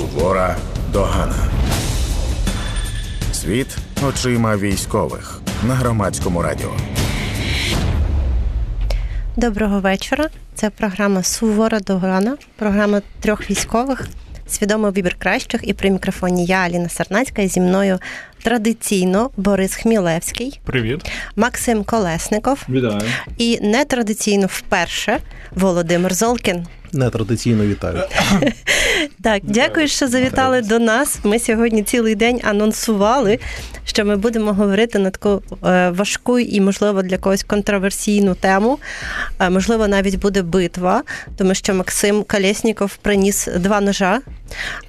Сувора догана. Світ очима військових на громадському радіо. Доброго вечора. Це програма Сувора догана, програма трьох військових. Свідомий вибір кращих і при мікрофоні я Аліна Сарнацька і зі мною традиційно Борис Хмілевський, Привіт, Максим Колесников вітаю. і нетрадиційно вперше Володимир Золкін. Нетрадиційно вітаю. Так, дякую, що завітали до нас. Ми сьогодні цілий день анонсували, що ми будемо говорити на таку е, важку і, можливо, для когось контроверсійну тему. Е, Можливо, навіть буде битва, тому що Максим Колєсніков приніс два ножа.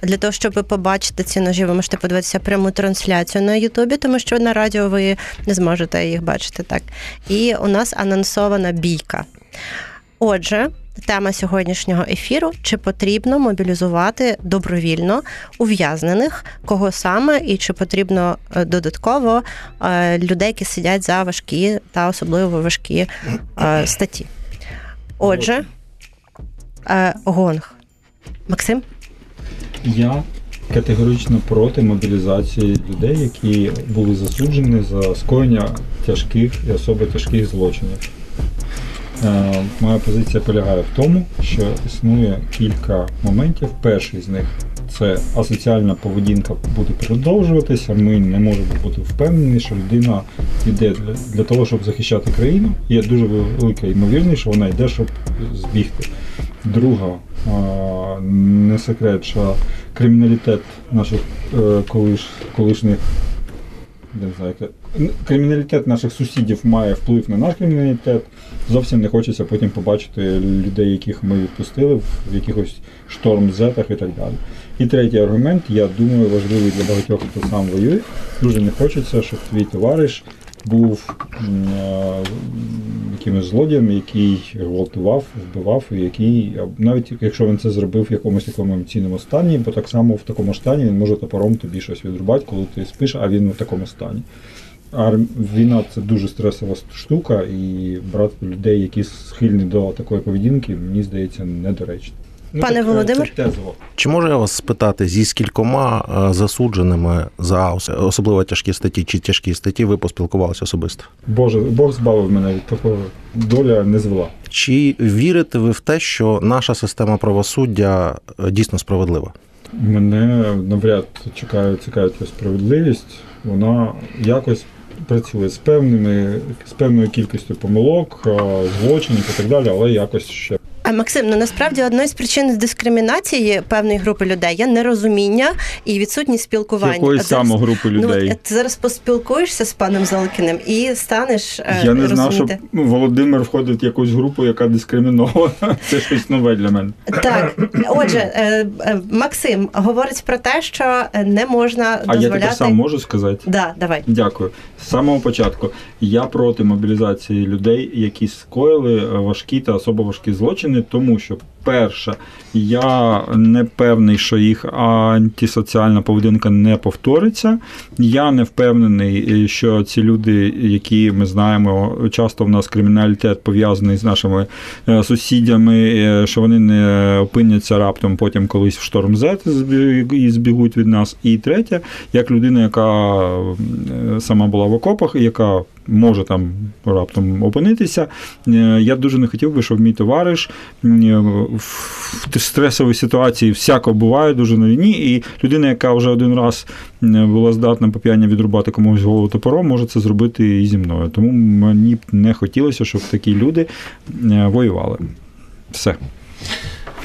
Для того, щоб побачити ці ножі, ви можете подивитися пряму трансляцію на Ютубі, тому що на радіо ви не зможете їх бачити так. І у нас анонсована бійка. Отже, тема сьогоднішнього ефіру: чи потрібно мобілізувати добровільно ув'язнених, кого саме, і чи потрібно е, додатково е, людей, які сидять за важкі та особливо важкі е, статті. Отже, гонг. Максим? Я категорично проти мобілізації людей, які були засуджені за скоєння тяжких і особо тяжких злочинів. Е, Моя позиція полягає в тому, що існує кілька моментів. Перший з них це асоціальна поведінка буде продовжуватися. Ми не можемо бути впевнені, що людина йде для, того, щоб захищати країну. Є дуже велика ймовірність, що вона йде, щоб збігти. Друга, не секрет, що криміналітет наших е, колиш, колишніх не знаю, криміналітет наших сусідів має вплив на наш криміналітет. Зовсім не хочеться потім побачити людей, яких ми відпустили в якихось штормзетах і так далі. І третій аргумент, я думаю, важливий для багатьох, хто сам воює. Дуже не хочеться, щоб твій товариш був якимось злодієм, який гвалтував, вбивав, і який, навіть якщо він це зробив в якомусь такому емоційному стані, бо так само в такому стані він може топором тобі щось відрубати, коли ти спиш, а він в такому стані. А війна це дуже стресова штука, і брати людей, які схильні до такої поведінки, мені здається, недоречно. Пане так, Володимир? Це тезово. Чи можу я вас спитати, зі скількома е, засудженими за ос- особливо тяжкі статті чи тяжкі статті ви поспілкувалися особисто? Боже, Бог збавив мене від такого доля не звела. Чи вірите ви в те, що наша система правосуддя е, дійсно справедлива? Мене навряд чекає цікавить справедливість. Вона якось працює з певними, з певною кількістю помилок, злочинів і так далі, але якось ще. А Максим, ну насправді одною з причин дискримінації певної групи людей є нерозуміння і відсутність спілкування. Якої А зараз- саме групи Ну, людей? от ти зараз поспілкуєшся з паном Золкіним і станеш е, Я не знав, що. Володимир входить в якусь групу, яка дискримінована. Це щось нове для мене. Так, отже, е, Максим говорить про те, що не можна А я дозволяти. тепер сам можу сказати? Да, давай. Дякую. З самого початку я проти мобілізації людей, які скоїли важкі та особо важкі злочини, тому що. Перше, я не певний, що їх антисоціальна поведінка не повториться. Я не впевнений, е, що ці люди, які ми знаємо, часто в нас криміналітет пов'язаний з нашими е, сусідями, е, що вони не опиняться раптом потім колись в шторм Z і збігуть від нас. І третє, як людина, яка сама була в окопах, яка може там раптом опинитися. Я дуже не хотів би, щоб мій товариш в стресовій ситуації всяко буває дуже на війні, і людина, яка вже один раз була здатна по п'яні відрубати комусь голову топором, може це зробити і зі мною. Тому мені б не хотілося, щоб такі люди воювали. Все.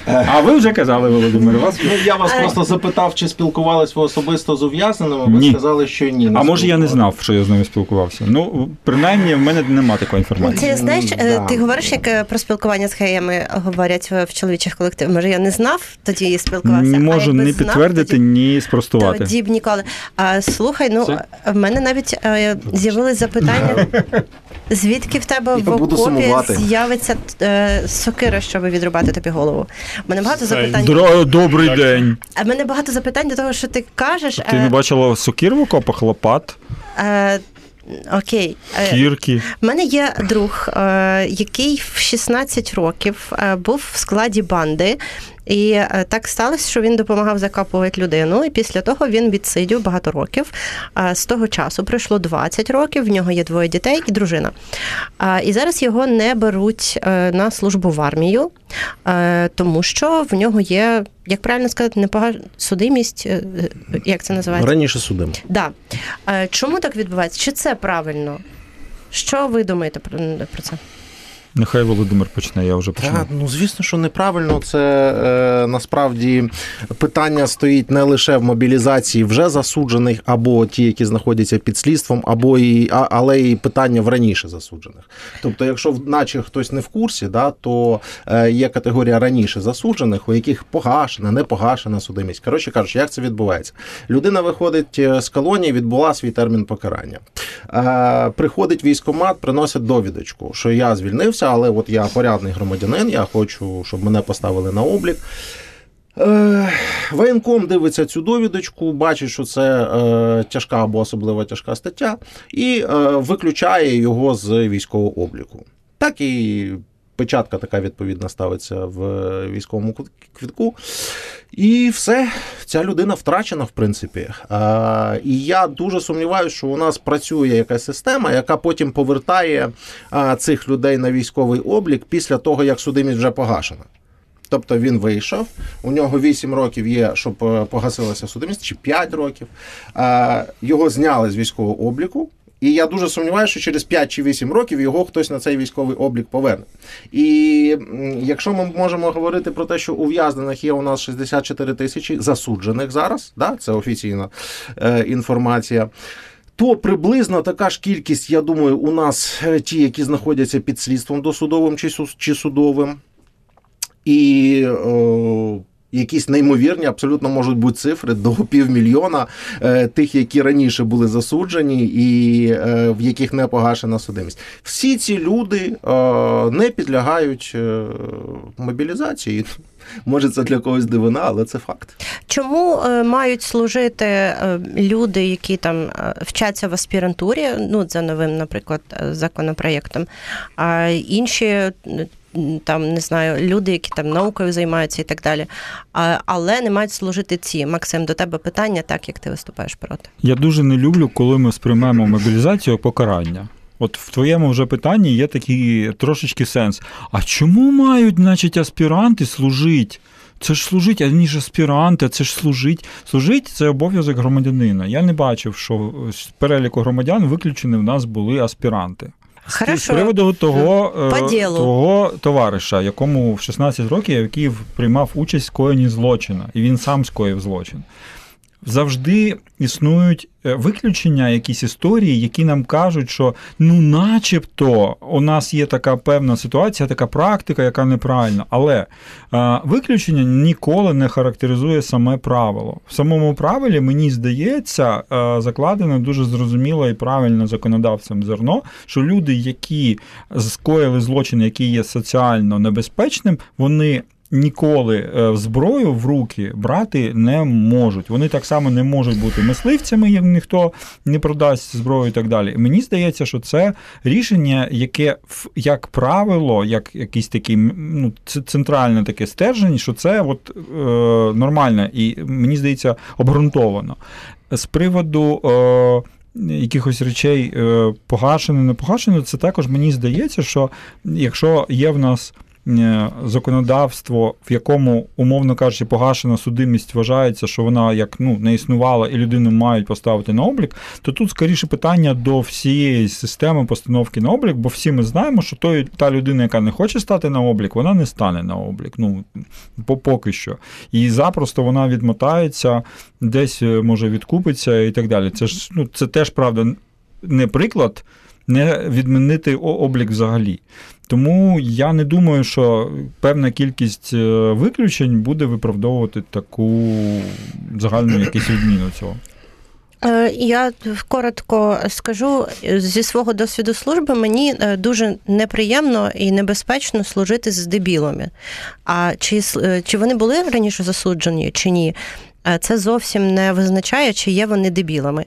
А ви вже казали, Володимир, вас Ну, я вас просто запитав, чи спілкувались ви особисто з ув'язненими. Ви Ні. сказали, що ні. А може я не знав, що я з ними спілкувався. Ну, принаймні, в мене нема такої інформації. Це знаєш, е, Да. ти говориш, як е, про спілкування з геями говорять в чоловічих колективах. Може, я не знав, тоді спілкувався. Не а можу якби ні знав, підтвердити, тоді- ні спростувати. Тоді б ніколи. А слухай, ну Все? в мене навіть е, з'явилось запитання, звідки в тебе Я в окопі з'явиться е, сокира, щоб відрубати тобі голову? У мене багато запитань. Дро- Добрий день. А мене багато запитань до того, що ти кажеш. Ти е, не бачила сокір в окопах, лопат, е, Окей. Е, кірки. У мене є друг, е, який в 16 років е, був в складі банди. І е, так сталося, що він допомагав закапувати людину. І після того він відсидів багато років. З того часу пройшло 20 років. В нього є двоє дітей і дружина. І зараз його не беруть е, на службу в армію, е, тому що в нього є, як правильно сказати, непогана судимість. Як це називається? Раніше судимо. Да. Чому так відбувається? Чи це правильно? Що ви думаєте про, про це? Нехай Володимир почне, я вже почну. Так, ну звісно, що неправильно. Це е, насправді питання стоїть не лише в мобілізації вже засуджених, або ті, які знаходяться під слідством, або і а, але і питання в раніше засуджених. Тобто, якщо наче хтось не в курсі, да, то е, є категорія раніше засуджених, у яких погашена, не погашена судимість. Коротше кажучи, як це відбувається? Людина виходить е, з колонії, відбула свій термін покарання. Е, приходить військкомат, приносить довідочку, що я звільнився, але от я порядний громадянин, я хочу, щоб мене поставили на облік. Е, Воєнком дивиться цю довідочку, бачить, що це е, тяжка або особливо тяжка стаття, і е, виключає його з військового обліку. Так і печатка така відповідна ставиться в військовому квітку. І все, ця людина втрачена, в принципі. А, і я дуже сумніваюся, що у нас працює якась система, яка потім повертає а, цих людей на військовий облік після того, як судимість вже погашена. Тобто він вийшов, у нього 8 років є, щоб е, погасилася судимість, чи 5 років. Його зняли з військового обліку. І я дуже сумніваюся, що через 5 чи 8 років його хтось на цей військовий облік поверне. І якщо ми можемо говорити про те, що ув'язнених є у нас 64 тисячі засуджених зараз, да, це офіційна е, інформація. То приблизно така ж кількість, я думаю, у нас е, ті, які знаходяться під слідством досудовим чи, судовим. І о, якісь неймовірні, абсолютно можуть бути цифри до півмільйона е, тих, які раніше були засуджені, і е, в яких не погашена судимість. Всі ці люди е, не підлягають е, мобілізації. Може, це для когось дивина, але це факт. Чому е, мають служити е, люди, які там вчаться в аспірантурі, ну за новим, наприклад, законопроєктом, а інші там не знаю, люди, які там наукою займаються і так далі, а, але не мають служити ці. Максим, до тебе питання, так як ти виступаєш проти. Я дуже не люблю, коли ми сприймемо мобілізацію покарання. От в твоєму вже питанні є такий трошечки сенс. А чому мають, значить, аспіранти служити? Це ж служить, а вони ж аспіранти, це ж служить. Служить це обов'язок громадянина. Я не бачив, що з переліку громадян виключені в нас були аспіранти. З приводу того, е, того товариша, якому в 16 років, який приймав участь в скоєнні злочина, і він сам скоїв злочин. Завжди існують е, виключення, якісь історії, які нам кажуть, що ну, начебто, у нас є така певна ситуація, така практика, яка неправильна. Але е, виключення ніколи не характеризує саме правило. В самому правилі, мені здається, е, закладено дуже зрозуміло і правильно законодавцем зерно, що люди, які скоїли злочин, який є соціально небезпечним, вони ніколи е, зброю в руки брати не можуть. Вони так само не можуть бути мисливцями, як ніхто не продасть зброю і так далі. Мені здається, що це рішення, яке як правило, як якийсь такий ну, центральне таке стержень, що це от, е, нормально і мені здається обґрунтовано. З приводу. Е, Якихось речей е, погашено, не погашено, це також мені здається, що якщо є в нас законодавство, в якому, умовно кажучи, погашена судимість вважається, що вона як ну не існувала і людину мають поставити на облік, то тут скоріше питання до всієї системи постановки на облік, бо всі ми знаємо, що той, та людина, яка не хоче стати на облік, вона не стане на облік. Ну поки що. І запросто вона відмотається, десь е, може відкупиться і так далі. Це ж ну це теж правда не приклад. Не відмінити облік взагалі. Тому я не думаю, що певна кількість е, виключень буде виправдовувати таку загальну якусь відміну цього. Е, Я коротко скажу зі свого досвіду служби. Мені е, дуже неприємно і небезпечно служити з дебілами. А чи, чи вони були раніше засуджені, чи ні? Е, Це зовсім не визначає, чи є вони дебілами,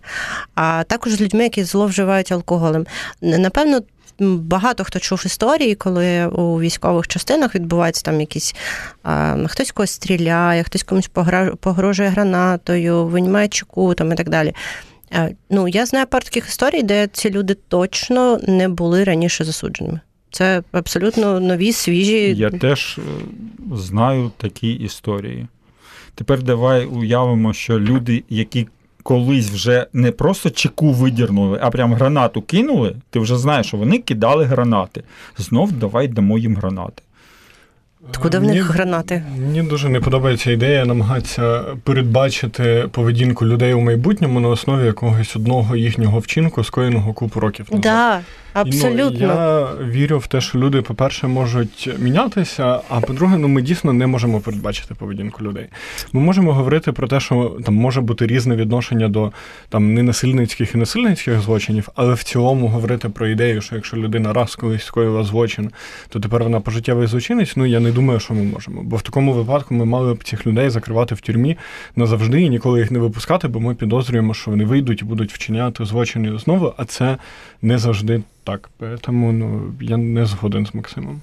а також з людьми, які зловживають алкоголем. Напевно, багато хто чув історії, коли у військових частинах відбуваються там якісь а, хтось когось стріляє, хтось комусь погрожує гранатою, винімає чеку там і так далі. Е, Ну, я знаю пару таких історій, де ці люди точно не були раніше засудженими. Це абсолютно нові, свіжі. Я теж е, знаю такі історії. Тепер давай уявимо, що люди, які колись вже не просто чеку видірнули, а прям гранату кинули, ти вже знаєш, що вони кидали гранати. Знов давай дамо їм гранати. Куди в них гранати? Мені дуже не подобається ідея намагатися передбачити поведінку людей у майбутньому на основі якогось одного їхнього вчинку, скоєного купу років назад. Да, І. Ну, я вірю в те, що люди, по-перше, можуть мінятися, а по-друге, ну ми дійсно не можемо передбачити поведінку людей. Ми можемо говорити про те, що там може бути різне відношення до там ненасильницьких і насильницьких злочинів, але в цілому говорити про ідею, що якщо людина раз колись скоїла злочин, то тепер вона пожиттєвий злочинець. Ну я не думаю, що ми можемо. Бо в такому випадку ми мали б цих людей закривати в тюрмі назавжди і ніколи їх не випускати, бо ми підозрюємо, що вони вийдуть і будуть вчиняти злочини знову, а це не завжди так. Тому ну я не згоден з Максимом.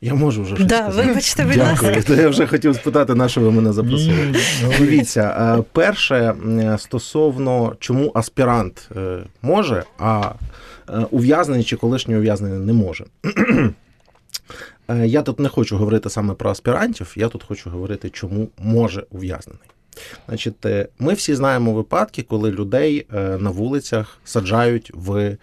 Я можу вже щось Да, сказати. вибачте, будь. Дякую. То я вже хотів спитати, на що ви мене запросили. Дивіться, е, перше е, стосовно чому аспірант е, може, а ув'язнений чи колишній ув'язнений не може. Е, Я тут не хочу говорити саме про аспірантів, я тут хочу говорити, чому може ув'язнений. Значить, е, ми всі знаємо випадки, коли людей е, на вулицях саджають в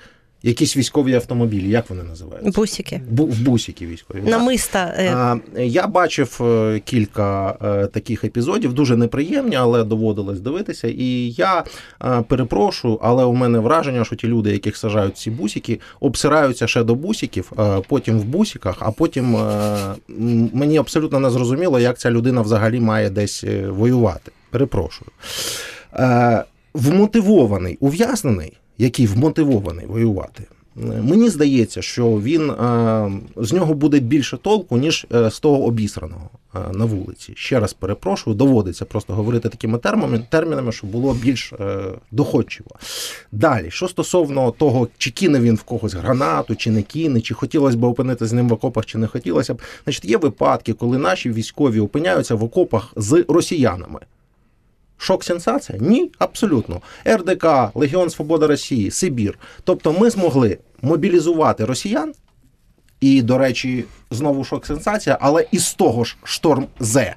якісь військові автомобілі. Як вони називаються? Бусики. Бу- в бусики військові. Намиста. е, А, Я бачив е, кілька е, таких епізодів, дуже неприємні, але доводилось дивитися. І я е, перепрошую, але у мене враження, що ті люди, яких сажають ці бусики, обсираються ще до бусиків, е, потім в бусиках, а потім е, мені абсолютно не зрозуміло, як ця людина взагалі має десь е, воювати. Перепрошую. Е, Вмотивований, ув'язнений, який вмотивований воювати. Мені здається, що він е, з нього буде більше толку, ніж е, з того обісраного е, на вулиці. Ще раз перепрошую, доводиться просто говорити такими термінами, термінами, щоб було більш доходчиво. Далі, що стосовно того, чи кине він в когось гранату, чи не кине, чи хотілося б опинитися з ним в окопах, чи не хотілося б. Значить, є випадки, коли наші військові опиняються в окопах з росіянами. Шок сенсація? Ні, абсолютно. РДК, Легіон Свобода Росії, Сибір. Тобто ми змогли мобілізувати росіян, і, до речі, знову шок сенсація, але із того ж шторм З,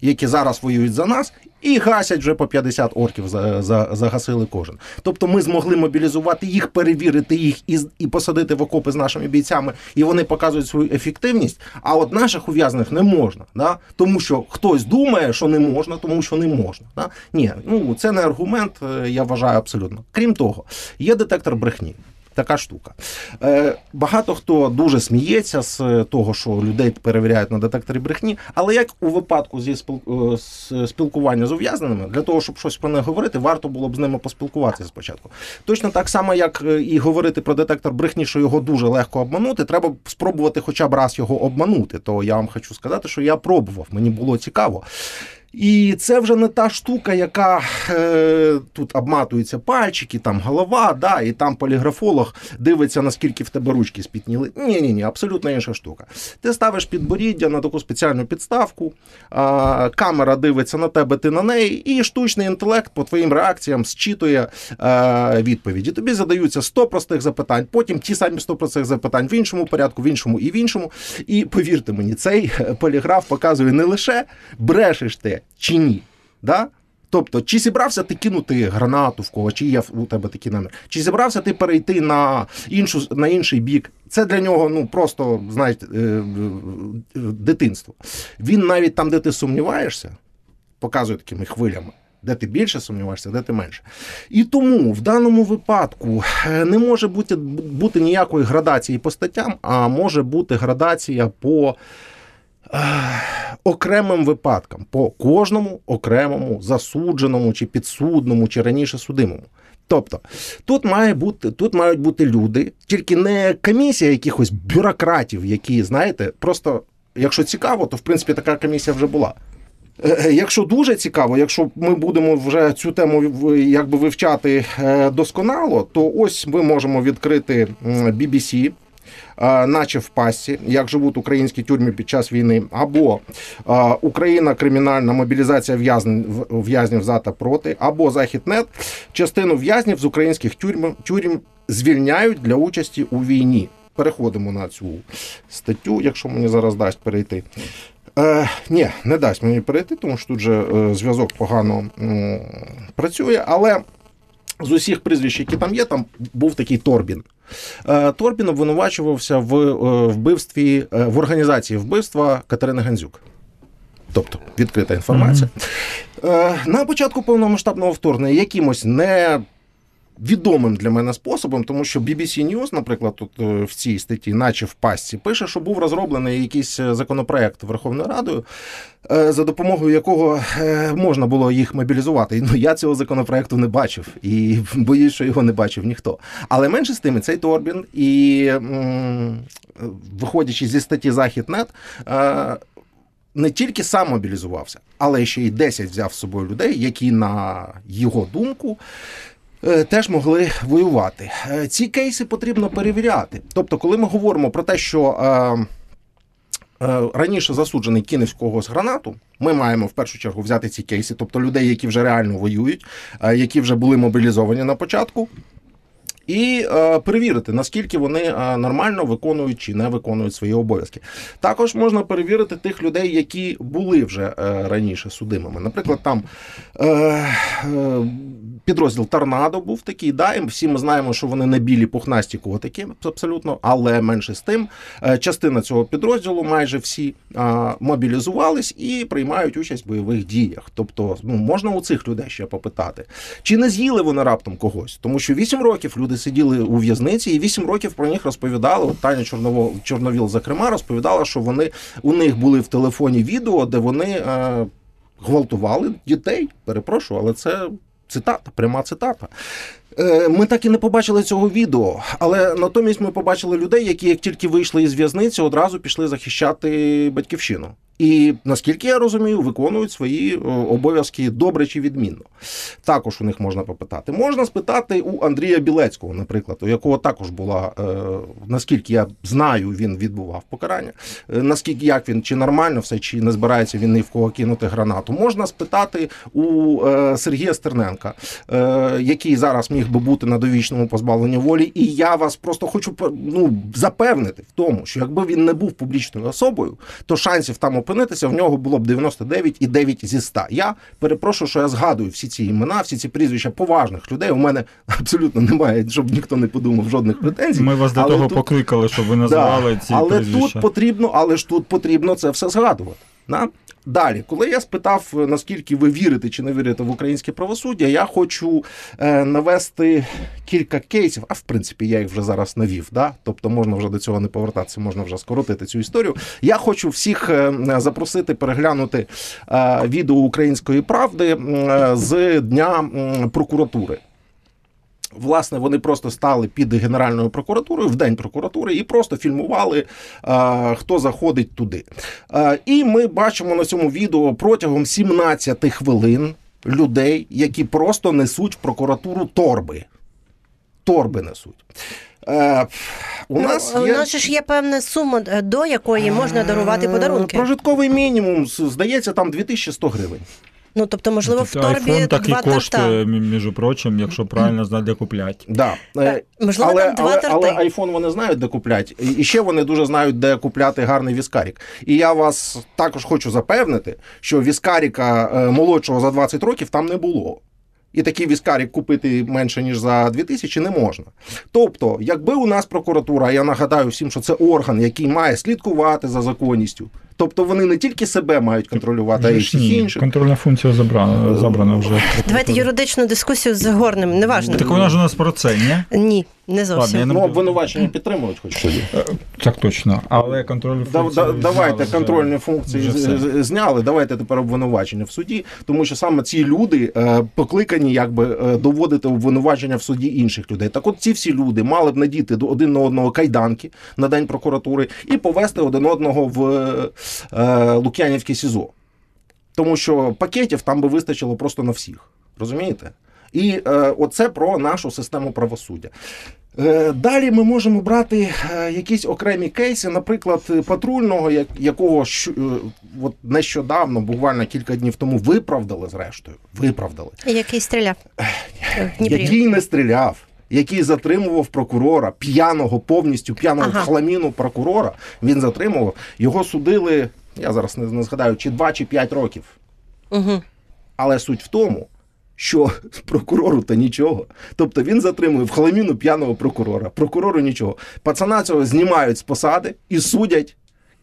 які зараз воюють за нас, і гасять вже по 50 орків за, за, загасили кожен. Тобто ми змогли мобілізувати їх, перевірити їх і, і посадити в окопи з нашими бійцями, і вони показують свою ефективність. А от наших ув'язнених не можна, да? тому що хтось думає, що не можна, тому що не можна. Да? Ні, ну це не аргумент, е, я вважаю абсолютно. Крім того, є детектор брехні. Така штука. Е, багато хто дуже сміється з е, того, що людей перевіряють на детекторі брехні, але як у випадку зі е, з спілкування з ув'язненими, для того, щоб щось про них говорити, варто було б з ними поспілкуватися спочатку. Точно так само, як е, і говорити про детектор брехні, що його дуже легко обманути, треба спробувати хоча б раз його обманути. То я вам хочу сказати, що я пробував, мені було цікаво. І це вже не та штука, яка е, тут обматуються пальчики, там голова, да, і там поліграфолог дивиться, наскільки в тебе ручки спітніли. Ні, ні, ні, абсолютно інша штука. Ти ставиш підборіддя на таку спеціальну підставку, а, камера дивиться на тебе, ти на неї, і штучний інтелект по твоїм реакціям зчитує е, відповіді. Тобі задаються 100 простих запитань, потім ті самі 100 простих запитань в іншому порядку, в іншому і в іншому. І повірте мені, цей поліграф показує не лише брешеш ти чи ні. Да? Тобто, чи зібрався ти кинути гранату в кого, чи є у тебе такий намір, чи зібрався ти перейти на іншу на інший бік. Це для нього ну просто знаєте, е, е, дитинство. Він навіть там, де ти сумніваєшся, показує такими хвилями. Де ти більше сумніваєшся, де ти менше. І тому в даному випадку е, не може бути, бути ніякої градації по статтям, а може бути градація по е, окремим випадкам, по кожному окремому засудженому чи підсудному, чи раніше судимому. Тобто тут має бути, тут мають бути люди, тільки не комісія якихось бюрократів, які, знаєте, просто, якщо цікаво, то в принципі така комісія вже була. Е, Якщо дуже цікаво, якщо ми будемо вже цю тему якби вивчати е, досконало, то ось ми можемо відкрити BBC. Е, Наче в пасті, як живуть українські тюрми під час війни, або е, Україна кримінальна мобілізація в'язнів в'язнів за та проти, або Західнет частину в'язнів з українських тюрм, тюрм звільняють для участі у війні. Переходимо на цю статтю, якщо мені зараз дасть перейти. Е, ні, не дасть мені перейти, тому що тут же е, зв'язок погано м, працює. Але з усіх прізвищ, які там є, там був такий Торбін. Е, Торбін обвинувачувався в е, вбивстві е, в організації вбивства Катерини Гандзюк. Тобто відкрита інформація. Е, на початку повномасштабного вторгнення якимось не. Відомим для мене способом, тому що BBC News, наприклад, тут е, в цій статті, наче в пастці, пише, що був розроблений якийсь е, законопроект Верховною Радою, е, за допомогою якого можна було їх мобілізувати. Ну я цього законопроекту не бачив і боюсь, що його не бачив ніхто. Але менше з тим, цей Торбін і виходячи зі статті Західнет. Не тільки сам мобілізувався, але ще й 10 взяв з собою людей, які, на його думку, теж могли воювати. Е, Ці кейси потрібно перевіряти. Тобто, коли ми говоримо про те, що е, е, раніше засуджений в когось гранату, ми маємо в першу чергу взяти ці кейси, тобто людей, які вже реально воюють, е, які вже були мобілізовані на початку. І е, перевірити, наскільки вони е, нормально виконують чи не виконують свої обов'язки. Також можна перевірити тих людей, які були вже е, раніше судимими. Наприклад, там е, е, підрозділ Торнадо був такий. Да, і всі ми знаємо, що вони не білі пухнасті котики, абсолютно, але менше з тим, е, частина цього підрозділу, майже всі е, мобілізувались і приймають участь в бойових діях. Тобто, ну можна у цих людей ще попитати, чи не з'їли вони раптом когось, тому що 8 років люди сиділи у в'язниці, і 8 років про них розповідали. От Таня Чорново, Чорновіл, зокрема, розповідала, що вони у них були в телефоні відео, де вони е, гвалтували дітей. Перепрошую, але це цитата, пряма цитата. Е, Ми так і не побачили цього відео, але натомість ми побачили людей, які як тільки вийшли із в'язниці, одразу пішли захищати батьківщину. І наскільки я розумію, виконують свої е, обов'язки добре чи відмінно. Також у них можна попитати. Можна спитати у Андрія Білецького, наприклад, у якого також була, е, наскільки я знаю, він відбував покарання. Наскільки як він чи нормально все, чи не збирається він ні в кого кинути гранату. Можна спитати у Сергія Стерненка, який зараз міг би бути на довічному позбавленні волі. І я вас просто хочу ну, запевнити в тому, що якби він не був публічною особою, то шансів там опинитися в нього було б 99,9 зі 100. Я перепрошую, що я згадую всі ці імена, всі ці прізвища поважних людей. У мене абсолютно немає, щоб ніхто не подумав жодних претензій. Ми вас до того тут- покликали, щоб ви називали Да, ці але прізвища. тут потрібно, але ж тут потрібно це все згадувати. Да? Далі, коли я спитав, е, наскільки ви вірите чи не вірите в українське правосуддя, я хочу е, навести кілька кейсів, а в принципі я їх вже зараз навів. Да? Тобто можна вже до цього не повертатися, можна вже скоротити цю історію. Я хочу всіх е, запросити переглянути відео української правди з дня прокуратури. Власне, вони просто стали під Генеральною прокуратурою в день прокуратури і просто фільмували, хто заходить туди. І ми бачимо на цьому відео протягом 17 хвилин людей, які просто несуть в прокуратуру торби. Торби несуть. Е, у нас ну, є... у нас ж є певна сума, е, до якої можна дарувати Е, подарунки. Прожитковий мінімум, здається, там 2100 гривень. Ну тобто, можливо, в торбі iPhone так і два коштує, між прочим, якщо правильно знати, де купляти. Да. Е, можливо, але, там два але, торти. але iPhone вони знають, де куплять. І- І ще вони дуже знають, де купляти гарний віскарік. І я вас також хочу запевнити, що віскаріка е, молодшого за 20 років там не було. І такий віскарік купити менше ніж за 2000 не можна. Тобто, якби у нас прокуратура, я нагадаю всім, що це орган, який має слідкувати за законністю. Тобто вони не тільки себе мають контролювати, а й всіх інших. Контрольна функція забрана, забрана вже. Давайте юридичну дискусію з Горним, неважно. Так вона ж у нас про це, ні? Ні, не зовсім. Ладно, Ну, обвинувачення підтримують хоч тоді. Так точно. Але контрольну Да, да, давайте вже. контрольні функції вже з- все. зняли. Давайте тепер обвинувачення в суді, тому що саме ці люди е, покликані якби е, доводити обвинувачення в суді інших людей. Так, от ці всі люди мали б надіти до один на одного кайданки на день прокуратури і повести один одного в е, Лук'янівське СІЗО. Тому що пакетів там би вистачило просто на всіх. Розумієте? І е, оце про нашу систему правосуддя. Е, Далі ми можемо брати е, якісь окремі кейси, наприклад, патрульного, якого е, от нещодавно, буквально кілька днів тому, виправдали зрештою. Виправдали. Який стріляв. Який не стріляв, який затримував прокурора, п'яного, повністю п'яного Ага. хламіну прокурора. Він затримував. Його судили, я зараз не, згадаю, чи 2 чи 5 років. Угу. Але суть в тому, що прокурору то нічого. Тобто він затримує в хламіну п'яного прокурора. Прокурору нічого. Пацана цього знімають з посади і судять,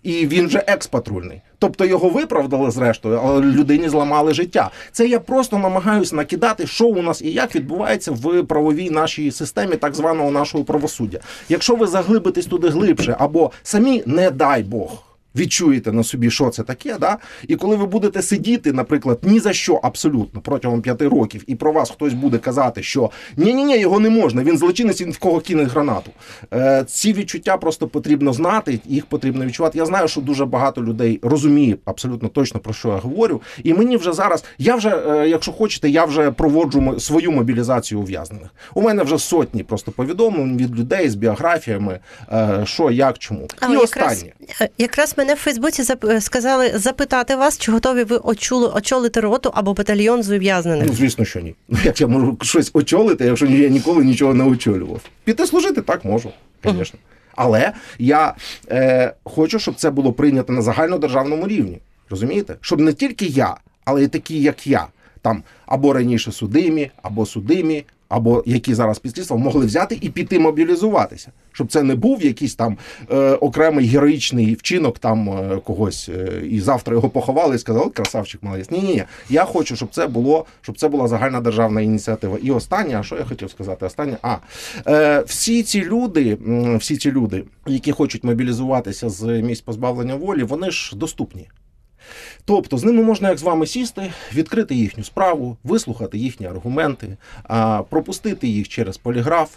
і він вже експатрульний. Тобто його виправдали зрештою, але людині зламали життя. Це я просто намагаюся накидати, що у нас і як відбувається в правовій нашій системі так званого нашого правосуддя. Якщо ви заглибитесь туди глибше, або самі не дай Бог відчуєте на собі, що це таке, да? і коли ви будете сидіти, наприклад, ні за що абсолютно протягом п'яти років, і про вас хтось буде казати, що ні, ні, його не можна, він злочинець, він в кого кине гранату. Е, ці відчуття просто потрібно знати, їх потрібно відчувати. Я знаю, що дуже багато людей розуміє абсолютно точно про що я говорю. І мені вже зараз, я вже, е, якщо хочете, я вже проводжу свою мобілізацію ув'язнених. У мене вже сотні просто повідомлень від людей з біографіями, е, що, як, чому. І останнє. е, якраз мене в Фейсбуці зап- сказали запитати вас, чи готові ви очули, очолити роту або батальйон з ув'язнених. Ну, звісно, що ні. Ну, як я можу щось очолити, якщо я ніколи нічого не очолював. Піти служити так можу, звісно. Але я е, хочу, щоб це було прийнято на загальнодержавному рівні. Розумієте? Щоб не тільки я, але й такі, як я, там або раніше судимі, або судимі, або які зараз під слідством, могли взяти і піти мобілізуватися. Щоб це не був якийсь там е, окремий героїчний вчинок там е, когось, е, і завтра його поховали і сказали, «От красавчик молодець. Ні, ні, ні. Я хочу, щоб це було, щоб це була загальна державна ініціатива. І останнє, а що я хотів сказати? Останнє, а е, всі ці люди, всі ці люди, які хочуть мобілізуватися з місць позбавлення волі, вони ж доступні. Тобто з ними можна як з вами сісти, відкрити їхню справу, вислухати їхні аргументи, пропустити їх через поліграф.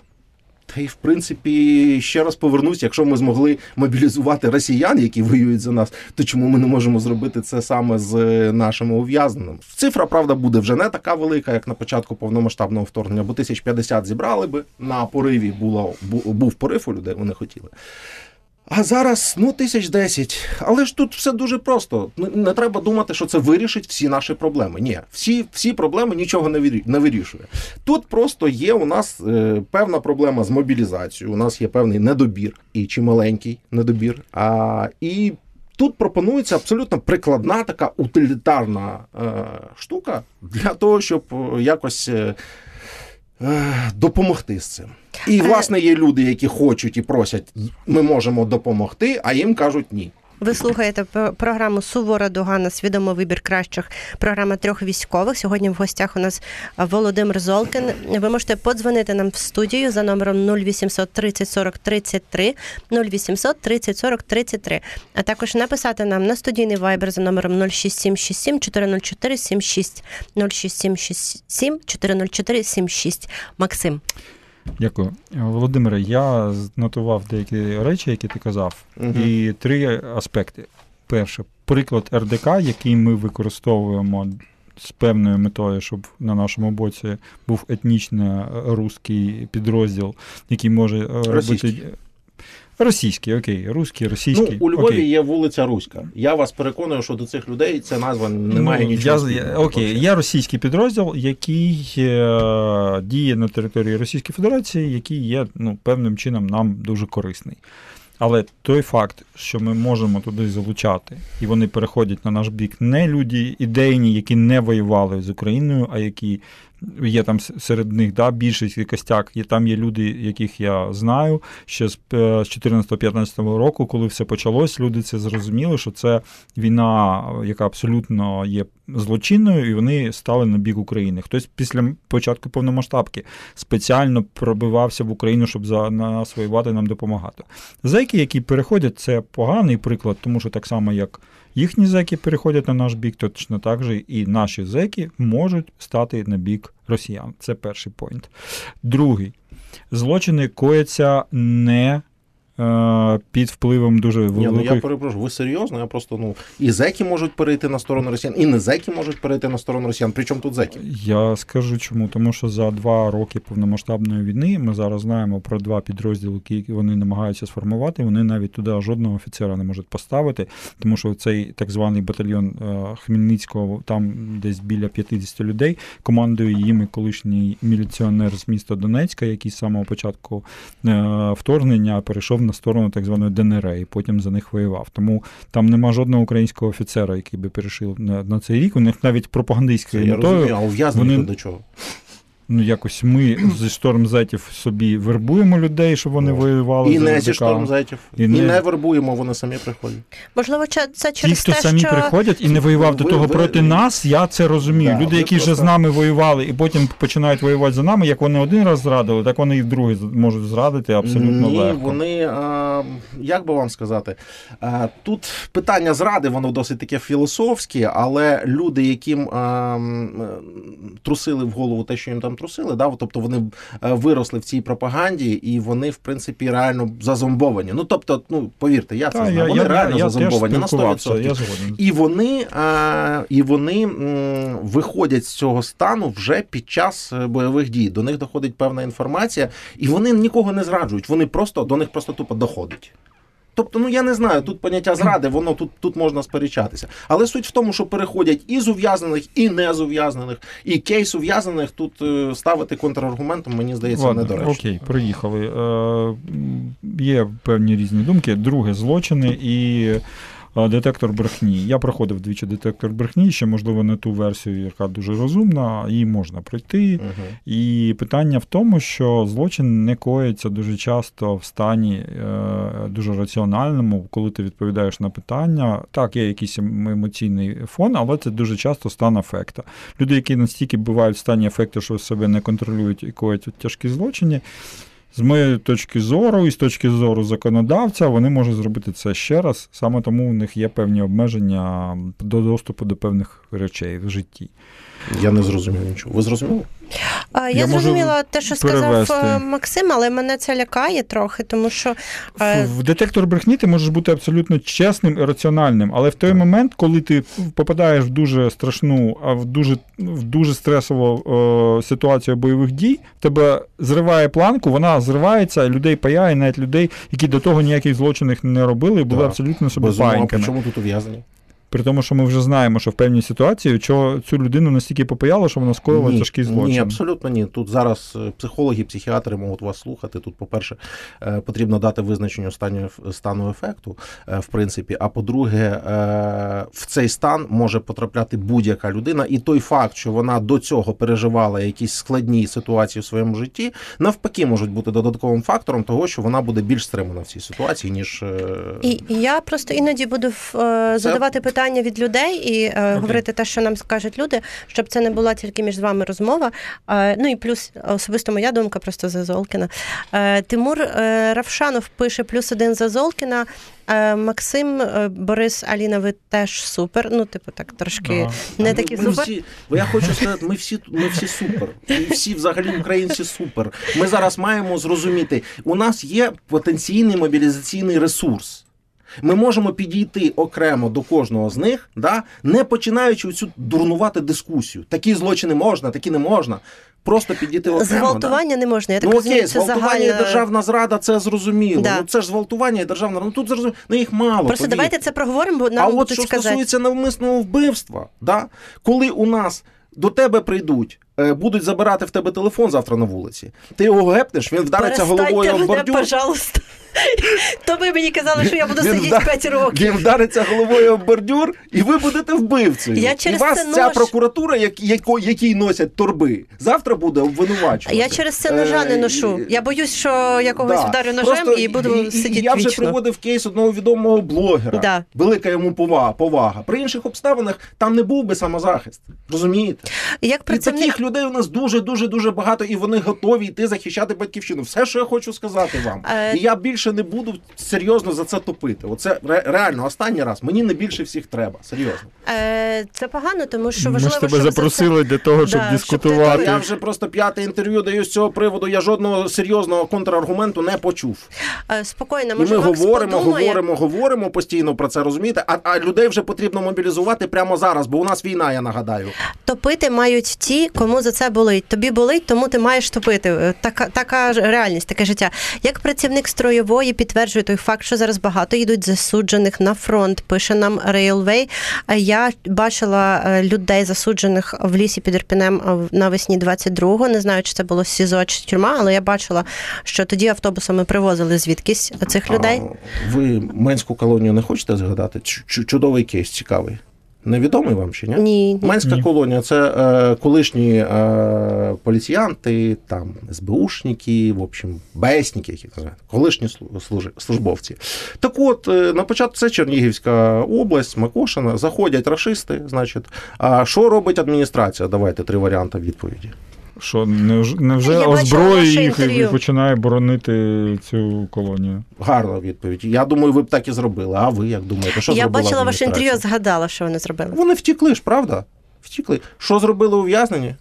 Та й в принципі ще раз повернусь, якщо ми змогли мобілізувати росіян, які воюють за нас, то чому ми не можемо зробити це саме з е, нашими ув'язненими? Цифра, правда, буде вже не така велика, як на початку повномасштабного вторгнення, бо 1050 зібрали би на пориві було був порив у людей, вони хотіли. А зараз ну тисяч десять. Але ж тут все дуже просто. Не, треба думати, що це вирішить всі наші проблеми. Ні, всі, всі проблеми нічого не вирішує. Тут просто є у нас е, певна проблема з мобілізацією. У нас є певний недобір і чималенький недобір. А, і тут пропонується абсолютно прикладна така утилітарна е, штука для того, щоб е, якось. Е, Допомогти з цим. І, власне, є люди, які хочуть і просять, ми можемо допомогти, а їм кажуть ні. Ви слухаєте програму Сувора Дугана Свідомий вибір кращих. Програма трьох військових. Сьогодні в гостях у нас Володимир Золкін. Ви можете подзвонити нам в студію за номером 0800 30 40 33 0800 30 40 33. А також написати нам на студійний вайбер за номером 0677 404 76 0677 404 76. Максим. Дякую. Володимире, я знотував деякі речі, які ти казав, угу. і три аспекти. Перше, приклад РДК, який ми використовуємо з певною метою, щоб на нашому боці був етнічно русський підрозділ, який може е, Російський. робити. Російський, окей, русський, російський. Ну, у Львові окей. є вулиця Руська. Я вас переконую, що до цих людей ця назва не має Ну, нічого. я, окей, є російський підрозділ, який е, діє на території Російської Федерації, який є ну, певним чином нам дуже корисний. Але той факт, що ми можемо туди залучати, і вони переходять на наш бік, не люди ідейні, які не воювали з Україною, а які є там серед них да, більшість і костяк. Є там є люди, яких я знаю ще з е, з 14-15 року, коли все почалось. Люди це зрозуміли, що це війна, яка абсолютно є злочинною, і вони стали на бік України. Хтось після початку повномасштабки спеціально пробивався в Україну, щоб за нас воювати, нам допомагати. Зеки, які переходять, це поганий приклад, тому що так само, як їхні зеки переходять на наш бік, точно так же і наші зеки можуть стати на бік росіян. Це перший поінт. Другий. Злочини кояться не під впливом дуже Ні, ну я перепрошую, ви серйозно? Я просто ну і зеки можуть перейти на сторону росіян, і не зеки можуть перейти на сторону росіян. Причому тут зеки? Я скажу чому, тому що за два роки повномасштабної війни ми зараз знаємо про два підрозділи, які вони намагаються сформувати. Вони навіть туди жодного офіцера не можуть поставити, тому що цей так званий батальйон е, Хмельницького, там десь біля 50 людей. Командує їм і колишній міліціонер з міста Донецька, який з самого початку е, вторгнення перейшов на сторону так званої ДНР і потім за них воював. Тому там нема жодного українського офіцера, який би перейшов на, на цей рік. У них навіть пропагандистською Я метою. розумію, а ув'язнені вони- до чого? Ну, якось ми зі штормзетів собі вербуємо людей, щоб вони Ну, воювали І за не зі штормзетів, І і, не- не вербуємо, вони самі приходять. Можливо, це Ті, через хто те, самі що приходять і не воював до того ви- проти нас, я це розумію. Да, Люди, ви які вже з нами воювали і потім починають воювати за нами, як вони один раз зрадили, так вони і вдруге з- можуть зрадити абсолютно Ні, легко. вони, а, як би вам сказати, а, тут питання зради, воно досить таке філософське, але люди, яким а, трусили в голову те, що їм там трусили, да, тобто вони е, виросли в цій пропаганді, і вони, в принципі, реально зазомбовані. Ну, тобто, ну, повірте, я це Та, знаю, я, вони я, реально я зазомбовані на спілкувався, 100%. я згоден. І вони, а, і вони м, виходять з цього стану вже під час е, бойових дій. До них доходить певна інформація, і вони нікого не зраджують. Вони просто до них просто тупо доходить. Тобто, ну я не знаю, тут поняття зради, воно тут, тут можна сперечатися. Але суть в тому, що переходять і з ув'язнених, і не з ув'язнених, і кейс ув'язнених тут е, ставити контраргументом, мені здається, Ладно, недоречно. окей, проїхали. Е, є певні різні думки. Друге, злочини і детектор брехні. Я проходив двічі детектор брехні, ще, можливо, не ту версію, яка дуже розумна, її можна пройти. Мгм. І питання в тому, що злочин не коїться дуже часто в стані е, дуже раціональному, коли ти відповідаєш на питання. Так, є якийсь ем- емоційний фон, але це дуже часто стан афекта. Люди, які настільки бувають в стані афекту, що себе не контролюють і коять тяжкі злочини. З моєї точки зору, і з точки зору законодавця, вони можуть зробити це ще раз. Саме тому у них є певні обмеження до доступу до певних речей в житті. Я не зрозумів нічого. Ви зрозуміли? Я, Я зрозуміла те, що перевести. е, Максим, але мене це лякає трохи, тому що е, В детектор брехні ти можеш бути абсолютно чесним і раціональним, але в той момент, коли ти попадаєш в дуже страшну, а в дуже в дуже стресову е, ситуацію бойових дій, тебе зриває планку, вона зривається, людей паяє, навіть людей, які до того ніяких злочинів не робили, були Да. абсолютно собі чому тут ув'язнені? При тому, що ми вже знаємо, що в певній ситуації що цю людину настільки попаяло, що вона скоїла тяжкий злочин. Ні, абсолютно ні. Тут зараз е, психологи, психіатри можуть вас слухати. Тут, по-перше, е, потрібно дати визначенню стану, стану ефекту, е, в принципі. А по-друге, в цей стан може потрапляти будь-яка людина, і той факт, що вона до цього переживала якісь складні ситуації в своєму житті, навпаки, можуть бути додатковим фактором того, що вона буде більш стримана в цій ситуації, ніж І я просто іноді буду задавати питання від людей і е, говорити те, що нам скажуть люди, щоб це не була тільки між вами розмова. Е, ну і плюс особисто моя думка просто за Золкіна. Е, Тимур е, Равшанов пише плюс один за Золкіна. Е, Максим, е, Борис, Аліна, ви теж супер. Ну, типу, так трошки не такі ми супер. всі, бо я хочу сказати, ми всі, ми всі супер. І всі взагалі українці супер. Ми зараз маємо зрозуміти, у нас є потенційний мобілізаційний ресурс. Ми можемо підійти окремо до кожного з них, да, не починаючи цю дурнувати дискусію. Такі злочини можна, такі не можна. Просто підійти окремо. Зґвалтування не можна. Я так ну розумію, окей, це зґвалтування загальна... і державна зрада, це зрозуміло. Да. Ну це ж зґвалтування і державна Ну тут зрозуміло. Ну їх мало. Просто повірте. давайте це проговоримо, бо нам а от що сказати. стосується навмисного вбивства, да? коли у нас до тебе прийдуть, будуть забирати в тебе телефон завтра на вулиці, ти його гепнеш, він вдариться головою об бордюр. пожалуйста. То ви мені казали, що я буду Він сидіти 5 років. Він вдариться головою об бордюр, і ви будете вбивцею. Я і вас це ця нож- прокуратура, як, яко, якій носять торби, завтра буде обвинувачувати. Я через це ножа не Е, ношу. Я боюсь, що я когось Да. вдарю ножем Просто і буду і- сидіти Я вже вічно. приводив кейс одного відомого блогера. Да. Велика йому повага, повага. При інших обставинах там не був би самозахист. Розумієте? Як І працівник людей у нас дуже, дуже, дуже багато, і вони готові йти захищати батьківщину. Все, що я хочу сказати вам. Е, І я більше не буду серйозно за це топити. Оце реально останній раз. Мені не більше всіх треба. Серйозно. Е, Це погано, тому що Ми ж тебе щоб за запросили для того, щоб Да, щоб ти дискутувати. Я вже просто п'яте інтерв'ю даю з цього приводу. Я жодного серйозного контраргументу не почув. Е, Спокійно, І ми говоримо, подумає. говоримо, говоримо постійно про це, розумієте? А, а людей вже потрібно мобілізувати прямо зараз, бо у нас війна, я нагадаю. Топити мають ті, кому за це болить. Тобі болить, тому ти маєш топити. Е, Така, така реальність, таке життя. Як працівник строєвої підтверджує той факт, що зараз багато йдуть засуджених на фронт, пише нам Railway. Е, Я бачила е, людей засуджених в лісі під Ірпінем навесні 22-го. Не знаю, чи це було СІЗО чи тюрма, але я бачила, що тоді автобусами привозили звідкись цих людей. А ви Менську колонію не хочете згадати? Чу- чу- Чудовий кейс, цікавий. Невідомий вам ще, ні? Ні, ні. Менська Ні. колонія це е, колишні е, поліціянти, там СБУшники, в общем, БСники, які називають, колишні слу- службовці. Так от, е, на початку це Чернігівська область, Макошина, заходять рашисти, значить. А що робить адміністрація? Давайте три варіанти відповіді. Що невж- невже Я озброює їх і починає боронити цю колонію? Гарна відповідь. Я думаю, ви б так і зробили. А ви як думаєте? Що я бачила ваше інтерв'ю, згадала, що вони зробили. Вони втікли ж, правда? Втікли. Що зробили ув'язнені?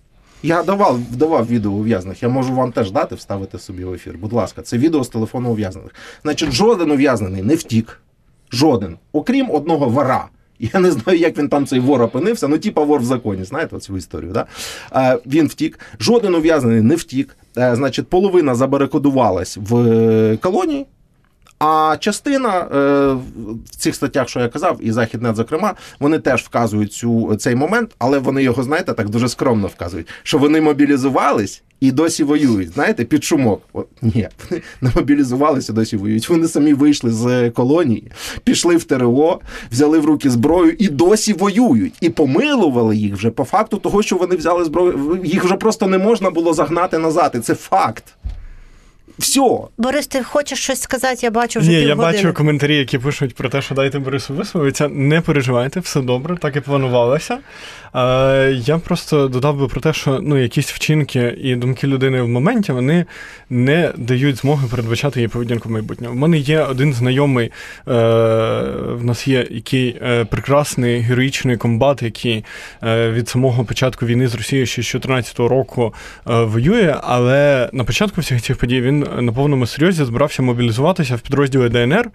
Я давав, давав відео ув'язнених. Я можу вам теж дати, вставити собі в ефір. Будь ласка, це відео з телефону ув'язнених. Значить, жоден ув'язнений не втік. Жоден. Окрім одного вора. Я не знаю, як він там цей вор опинився. Ну, типа вор в законі, знаєте цю історію. Да? Е, він втік. Жоден ув'язнений не втік. Е, значить, половина забарикодувалась в е, колонії. А частина е, в цих статтях, що я казав, і Західнет, зокрема, вони теж вказують цю, цей момент, але вони його, знаєте, так дуже скромно вказують, що вони мобілізувались і досі воюють. Знаєте, під шумок. От, ні, вони не мобілізувалися, досі воюють. Вони самі вийшли з колонії, пішли в ТРО, взяли в руки зброю і досі воюють. І помилували їх вже по факту того, що вони взяли зброю. Їх вже просто не можна було загнати назад. І це факт. Все. Борис, ти хочеш щось сказати? Я бачу вже Ні, я бачу коментарі, які пишуть про те, що дайте Борису висловитися. Не переживайте, все добре, так і планувалося. Я просто додав би про те, що ну, якісь вчинки і думки людини в моменті вони не дають змоги передбачати її поведінку в майбутньому. В мене є один знайомий, е, в нас є який е, прекрасний героїчний комбат, який е, від самого початку війни з Росією ще з 2014 року воює, але на початку всіх цих подій він на повному серйозі збирався мобілізуватися в підрозділи ДНР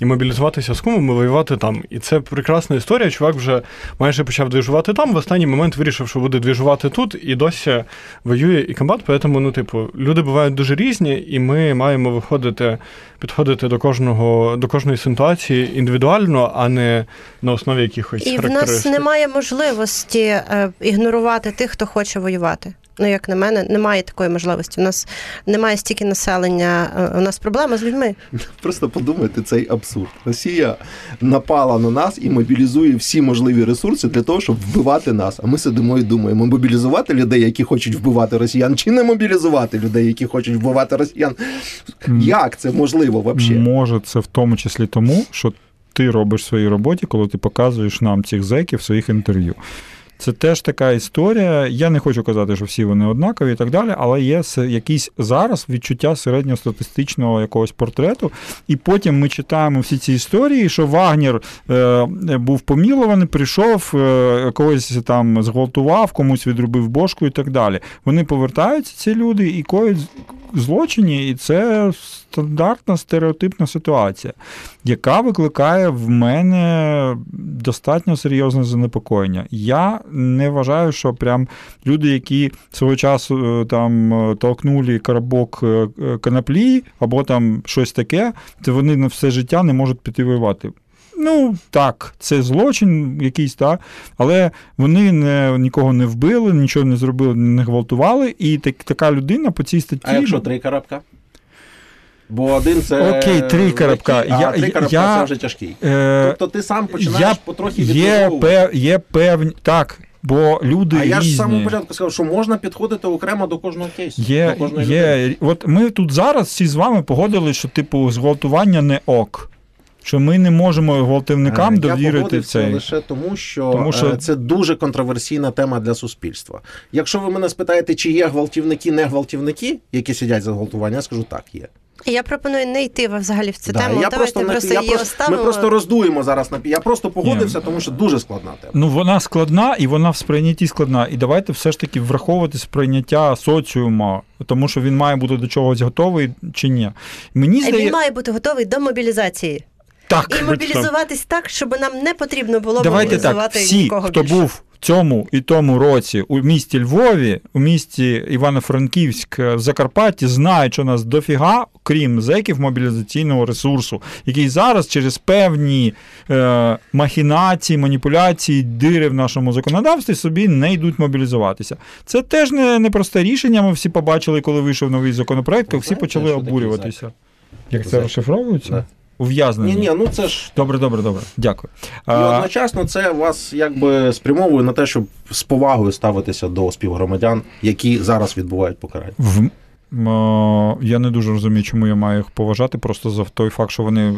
і мобілізуватися з кумом і воювати там. І це прекрасна історія. Чувак вже майже почав двіжувати там. В останній момент вирішив, що буде двіжувати тут, і досі воює і комбат. Поэтому, ну, типу, люди бувають дуже різні, і ми маємо виходити, підходити до кожного до кожної ситуації індивідуально, а не на основі якихось І в нас немає можливості е, ігнорувати тих, хто хоче воювати. Ну, як на мене, немає такої можливості. У нас немає стільки населення, е, у нас проблема з людьми. Просто подумайте цей абсурд. Росія напала на нас і мобілізує всі можливі ресурси для того, щоб вбивати нас. А ми сидимо і думаємо, мобілізувати людей, які хочуть вбивати росіян, чи не мобілізувати людей, які хочуть вбивати росіян. Як це можливо взагалі? Може, це в тому числі тому, що ти робиш в своїй роботі, коли ти показуєш нам цих зеків в своїх інтерв'ю. Це теж така історія. Я не хочу казати, що всі вони однакові і так далі, але є якийсь зараз відчуття середньостатистичного якогось портрету. І потім ми читаємо всі ці історії, що Вагнер е, був помілований, прийшов, е, когось там зґвалтував, комусь відробив бошку і так далі. Вони повертаються, ці люди, і коють злочині, і це стандартна стереотипна ситуація, яка викликає в мене достатньо серйозне занепокоєння. Я не вважаю, що прям люди, які свого часу е, там е, толкнули коробок е, коноплі або там щось таке, то вони на все життя не можуть піти воювати. Ну, так, це злочин якийсь, так, але вони не, нікого не вбили, нічого не зробили, не гвалтували, і так, така людина по цій статті. А якщо три карабка? Бо один це. Окей, три карабка. легкий, а Я- три карабка я- це вже тяжкий. Е, Тобто ти сам починаєш я, потрохи є, пев, є певні. Так, бо люди А я ж з самого початку сказав, що можна підходити окремо до кожного кейсу. Є, до кожної людини. от ми тут зараз всі з вами погодили, що типу зґвалтування не ок. Що ми не можемо гвалтівникам Е, довірити Я погодився цей. лише тому що, Тому що- е, це дуже контроверсійна тема для суспільства. Якщо ви мене спитаєте, чи є гвалтівники, не гвалтівники, які сидять за гвалтування, я скажу так, є. Я пропоную не йти взагалі в цю Да, тему. я Давайте просто, просто я її просто, оставимо. ми просто роздуємо зараз на пі- Я просто погодився, тому що дуже складна тема. Ну, вона складна і вона в сприйнятті складна. І давайте все ж таки враховувати сприйняття соціума, тому що він має бути до чогось готовий чи ні. Мені Він має бути готовий до мобілізації. так. І мобілізуватись так, щоб нам не потрібно було Давайте мобілізувати так, всі, нікого хто більше. був в цьому і тому році у місті Львові, у місті Івано-Франківськ, в Закарпатті, знають, що нас дофіга, крім зеків мобілізаційного ресурсу, який зараз через певні е, махінації, маніпуляції, дири в нашому законодавстві собі не йдуть мобілізуватися. Це теж не, не просте рішення. Ми всі побачили, коли вийшов новий законопроект, як всі почали обурюватися. Як це розшифровується? Да. Ув'язнення. Ні, ні, ну це ж Добре, добре, добре. Дякую. і одночасно це вас якби спрямовує на те, щоб з повагою ставитися до співгромадян, які зараз відбувають покарання. В... Я не дуже розумію, чому я маю їх поважати, просто за той факт, що вони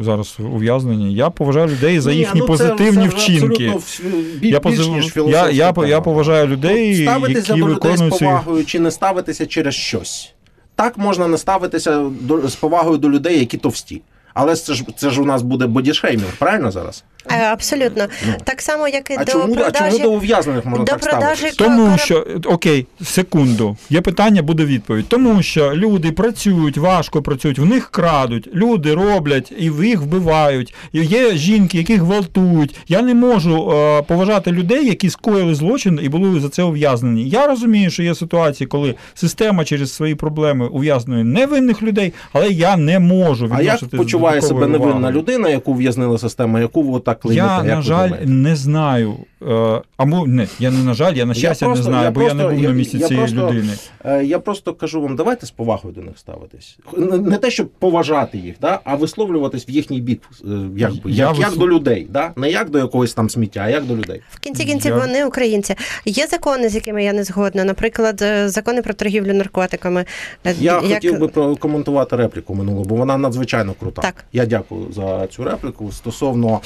зараз ув'язнені. Я поважаю людей за Ні, їхні ну, позитивні це вчинки. абсолютно в- бі- Я, більш позив... ніж я, я, я поважаю людей, ставитися які до людей з виконують свої... повагою чи не ставитися через щось. Так можна не ставитися до, з повагою до людей, які товсті. Але це ж це ж у нас буде бодішеймінг, правильно зараз? Е, Абсолютно. Так само, як і А до чому, а чому до ув'язнених можна до так продажі ставитися? Тому що окей, секунду, є питання, буде відповідь. Тому що люди працюють, важко працюють, в них крадуть, люди роблять і в їх вбивають. І є жінки, яких гвалтують. Я не можу е, поважати людей, які скоїли злочин і були за це ув'язнені. Я розумію, що є ситуації, коли система через свої проблеми ув'язнює невинних людей, але я не можу А як відносити почуває себе невинна людина? людина, яку в'язнила система, яку ви отак клеймити? Я, як на жаль, думаєте? не знаю. Е, або не, я не на жаль, я на щастя просто- не знаю, я бо я не був я- на місці я цієї просто- людини. Е, Я просто кажу вам, давайте з повагою до них ставитись. Не- те, щоб поважати їх, да? а висловлюватись в їхній бік, е, якби, Я як, як вислов- до людей. Да? Не як до якогось там сміття, а як до людей. В кінці кінців Я- вони українці. Є закони, з якими я не згодна. Наприклад, закони про торгівлю наркотиками. Я як- хотів би прокоментувати репліку минулу, бо вона надзвичайно крута. Так. Я дякую за цю репліку стосовно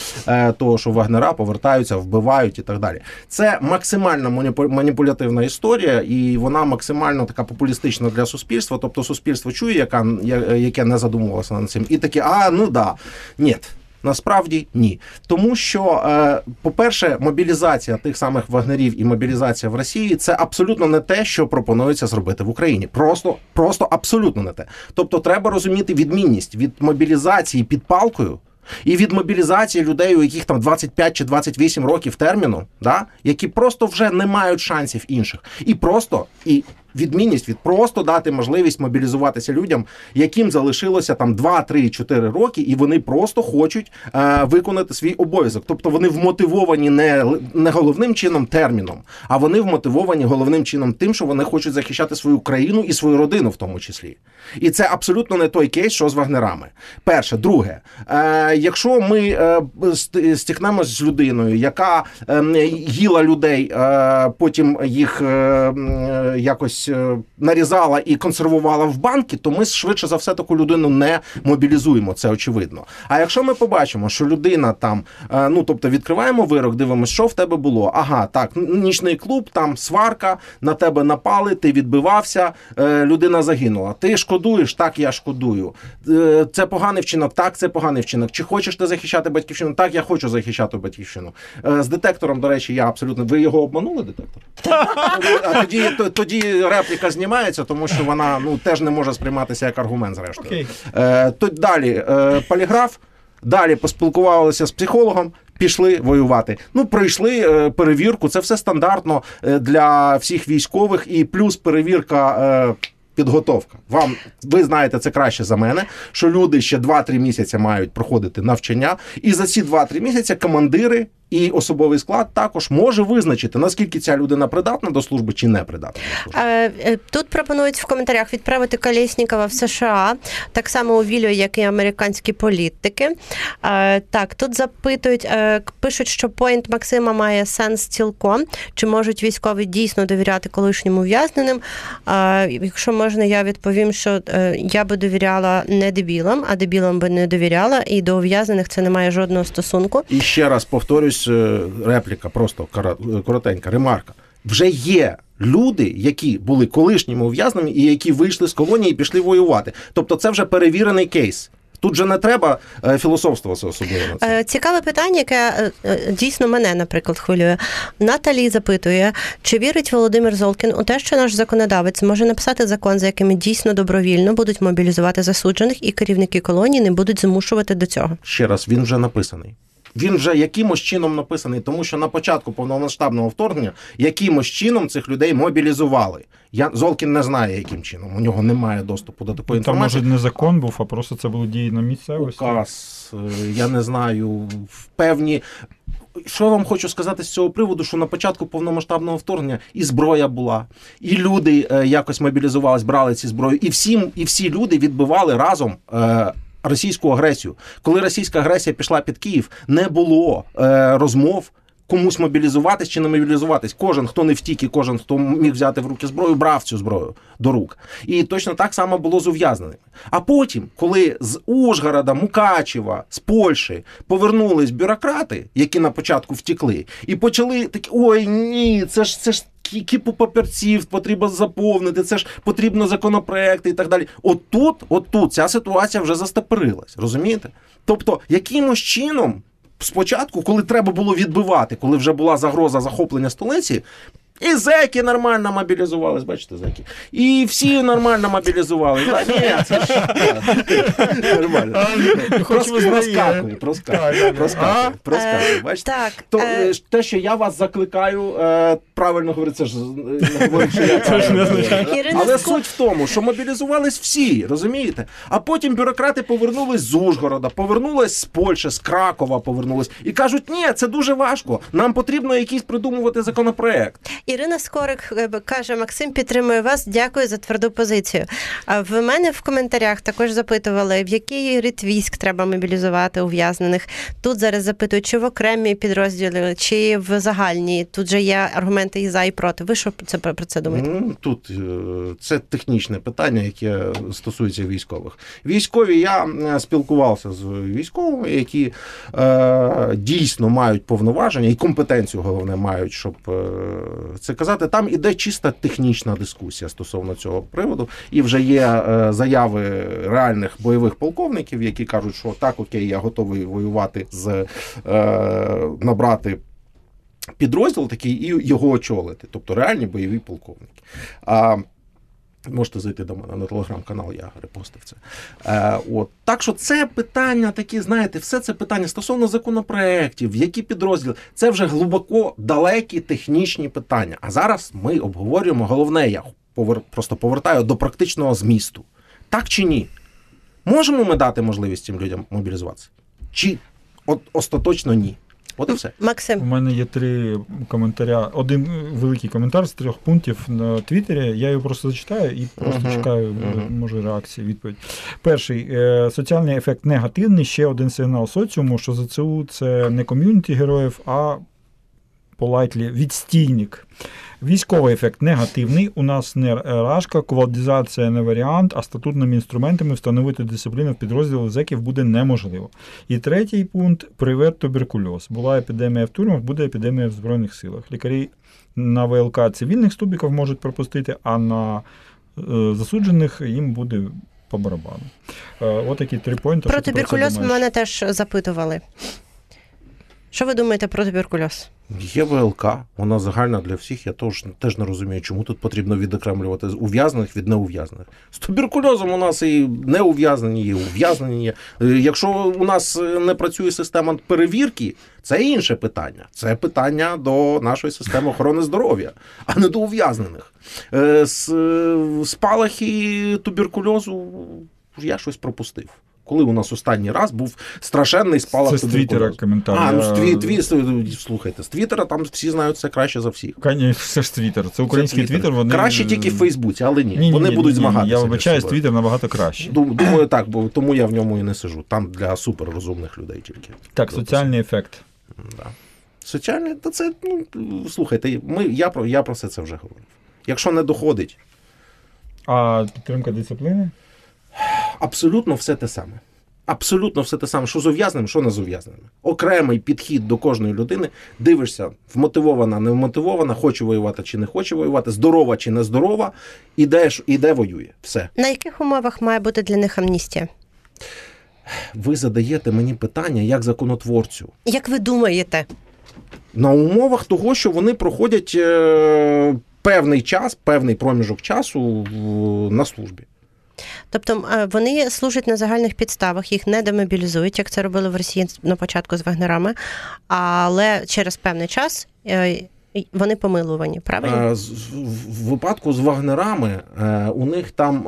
того, що вагнера повертаються, вбивають і так далі. Це максимально маніпу- маніпулятивна історія, і вона максимально така популістична для суспільства. Тобто суспільство чує, яка яке не задумувалося над цим, і таке, а ну да, ні. Насправді ні, тому що, е, по-перше, мобілізація тих самих вагнерів і мобілізація в Росії це абсолютно не те, що пропонується зробити в Україні. Просто, просто абсолютно не те. Тобто, треба розуміти відмінність від мобілізації під палкою. І від мобілізації людей, у яких там 25 чи 28 років терміну, да, які просто вже не мають шансів інших, і просто і відмінність від просто дати можливість мобілізуватися людям, яким залишилося там 2, 3, 4 роки, і вони просто хочуть е, виконати свій обов'язок. Тобто вони вмотивовані не, не головним чином терміном, а вони вмотивовані головним чином тим, що вони хочуть захищати свою країну і свою родину, в тому числі. І це абсолютно не той кейс, що з вагнерами. Перше, друге, е, якщо ми е, ст- з людиною, яка е, їла людей, е, потім їх е, якось е, нарізала і консервувала в банки, то ми швидше за все таку людину не мобілізуємо. Це очевидно. А якщо ми побачимо, що людина там, е, ну тобто відкриваємо вирок, дивимося, що в тебе було. Ага, так, нічний клуб, там сварка, на тебе напали, ти відбивався, е, людина загинула. Ти шкодуєш, так я шкодую. Це поганий вчинок, так, це поганий вчинок. Чи хочеш ти захищати батьківщину? Так, я хочу захищати батьківщину. З детектором, до речі, я абсолютно. Ви його обманули, детектор? А тоді, то- тоді репліка знімається, тому що вона ну теж не може сприйматися як аргумент, зрештою. Окей. Е, то далі е, поліграф, далі поспілкувалися з психологом. Пішли воювати. Ну, пройшли е, перевірку. Це все стандартно е, для всіх військових, і плюс перевірка. Е, Підготовка. Вам ви знаєте це краще за мене, що люди ще 2-3 місяці мають проходити навчання, і за ці 2-3 місяці командири І особовий склад також може визначити, наскільки ця людина придатна до служби чи не придатна до служби. Е, е, Тут пропонують в коментарях відправити Колєснікова в США, так само у Вілю, як і американські політики. Е, Так, тут запитують, пишуть, що поінт Максима має сенс цілком. Чи можуть військові дійсно довіряти колишнім ув'язненим? Якщо можна, я відповім, що я би довіряла не дебілам, а дебілам би не довіряла, і до ув'язнених це не має жодного стосунку. І ще раз повторюсь, е, репліка, просто коротенька ремарка. Вже є люди, які були колишніми ув'язненими і які вийшли з колонії і пішли воювати. Тобто, це вже перевірений кейс. Тут же не треба е, філософствуватися особливо на це. Е, Цікаве питання, яке дійсно мене, наприклад, хвилює. Наталі запитує, чи вірить Володимир Золкін у те, що наш законодавець може написати закон, за якими дійсно добровільно будуть мобілізувати засуджених, і керівники колонії не будуть змушувати до цього. Ще раз, він вже написаний. Він вже якимось чином написаний, тому що на початку повномасштабного вторгнення якимось чином цих людей мобілізували. Я Золкін не знає, яким чином. У нього немає доступу до такої Там, інформації. може, не закон був, а просто це були дії на місцевості. Указ, е, я не знаю, в певні. Що я вам хочу сказати з цього приводу, що на початку повномасштабного вторгнення і зброя була, і люди е, якось мобілізувались, брали ці зброю, і всі, і всі люди відбивали разом. Російську агресію, коли російська агресія пішла під Київ, не було е, розмов комусь мобілізуватись чи не мобілізуватись. Кожен, хто не втік, і кожен, хто міг взяти в руки зброю, брав цю зброю до рук. І точно так само було з ув'язненими. А потім, коли з Ужгорода, Мукачева, з Польщі повернулись бюрократи, які на початку втікли, і почали такі: ой, ні, це ж це ж. Кі- Кіпу папірців потрібно заповнити, це ж потрібно законопроекти і так далі. Отут, отут ця ситуація вже застеперилась, розумієте? Тобто, якимось чином спочатку, коли треба було відбивати, коли вже була загроза захоплення столиці. І зеки нормально мобілізувались, бачите, зеки. І всі нормально мобілізували. Та, ні, це ж нормально. Визнає. Проскакує, проскакує, проскакує, проскакує. Бачите? Так, То е, е, те, що я вас закликаю, е, правильно говорити, це ж не говорю, що я Це ж не правильно означає. говорю. Ірина Але Ско- суть в тому, що мобілізувались всі, розумієте? А потім бюрократи повернулись з Ужгорода, повернулись з Польщі, з Кракова повернулись і кажуть, ні, це дуже важко. Нам потрібно якийсь придумувати законопроект. Ірина Скорик е, каже: Максим підтримує вас. Дякую за тверду позицію. А в мене в коментарях також запитували, в який рід військ треба мобілізувати ув'язнених. Тут зараз запитують, чи в окремі підрозділи, чи в загальні. Тут же є аргументи і за, і проти. Ви що це про це думаєте? Ну, Тут е, це технічне питання, яке стосується військових. Військові я спілкувався з військовими, які е, дійсно мають повноваження і компетенцію, головне, мають, щоб е, це казати. Там іде чиста технічна дискусія стосовно цього приводу, і вже є е, заяви реальних бойових полковників, які кажуть, що так, окей, я готовий воювати з е, набрати підрозділ такий і його очолити, тобто реальні бойові полковники. А, Можете зайти до мене на телеграм-канал, я репостив це. Е, от. Так що це питання такі, знаєте, все це питання стосовно законопроєктів, які підрозділи, це вже глибоко далекі технічні питання. А зараз ми обговорюємо головне, я повер... просто повертаю до практичного змісту. Так чи ні? Можемо ми дати можливість цим людям мобілізуватися? Чи от остаточно ні? От і все. У мене є три коментаря. Один великий коментар з трьох пунктів на Твіттері. Я його просто зачитаю і просто Мгм, чекаю, uh-huh. може, реакції, відповідь. Перший е, соціальний ефект негативний. Ще один сигнал соціуму, що ЗЦУ це не ком'юніті героїв, а полайтлі відстійник. Військовий ефект негативний. У нас не рашка, квалдізація не варіант, а статутними інструментами встановити дисципліну в підрозділу зеків буде неможливо. І третій пункт привет туберкульоз. Була епідемія в тюрмах, буде епідемія в Збройних силах. Лікарі на ВЛК цивільних стубіків можуть пропустити, а на е, засуджених їм буде по барабану. Е, Отакі три поінти. про туберкульоз мене теж запитували. Що ви думаєте про туберкульоз? Є ВЛК, вона загальна для всіх. Я теж, теж не розумію, чому тут потрібно відокремлювати ув'язнених від неув'язнених. З туберкульозом у нас і неув'язнені, і ув'язнені є. Е, Якщо у нас е, не працює система перевірки, це інше питання. Це питання до нашої системи охорони здоров'я, а не до ув'язнених. Е, З- Спалахи туберкульозу я щось пропустив. Коли у нас останній раз був страшенний спалах Це з Твіттера коментар. А, ну з тві, тві, слухайте, з Твіттера там всі знають це краще за всіх. Кані, все ж Твіттер. Це український Це Твіттер. Вони... Краще тільки в Фейсбуці, але ні. Ні, ні, Вони ні, будуть ні, змагатися. Я вибачаюсь. Твіттер набагато краще. Думаю, так, бо тому я в ньому і не сижу. Там для суперрозумних людей тільки. Так, соціальний ефект. Да. Соціальний, та це, ну, слухайте, ми, я, про, я про все це вже говорив. Якщо не доходить, А підтримка дисципліни? Абсолютно все те саме. Абсолютно все те саме, що з ув'язненим, що не з ув'язненим. Окремий підхід до кожної людини, дивишся, вмотивована, не вмотивована, хоче воювати чи не хоче воювати, здорова чи не здорова, іде, іде воює. Все. На яких умовах має бути для них амністія? Ви задаєте мені питання як законотворцю. Як ви думаєте? на умовах того, що вони проходять е, певний час, певний проміжок часу в- на службі. Тобто е, вони служать на загальних підставах, їх не демобілізують, як це робили в Росії на початку з вагнерами, але через певний час е, вони помилувані, правильно? Е, В випадку з вагнерами у них там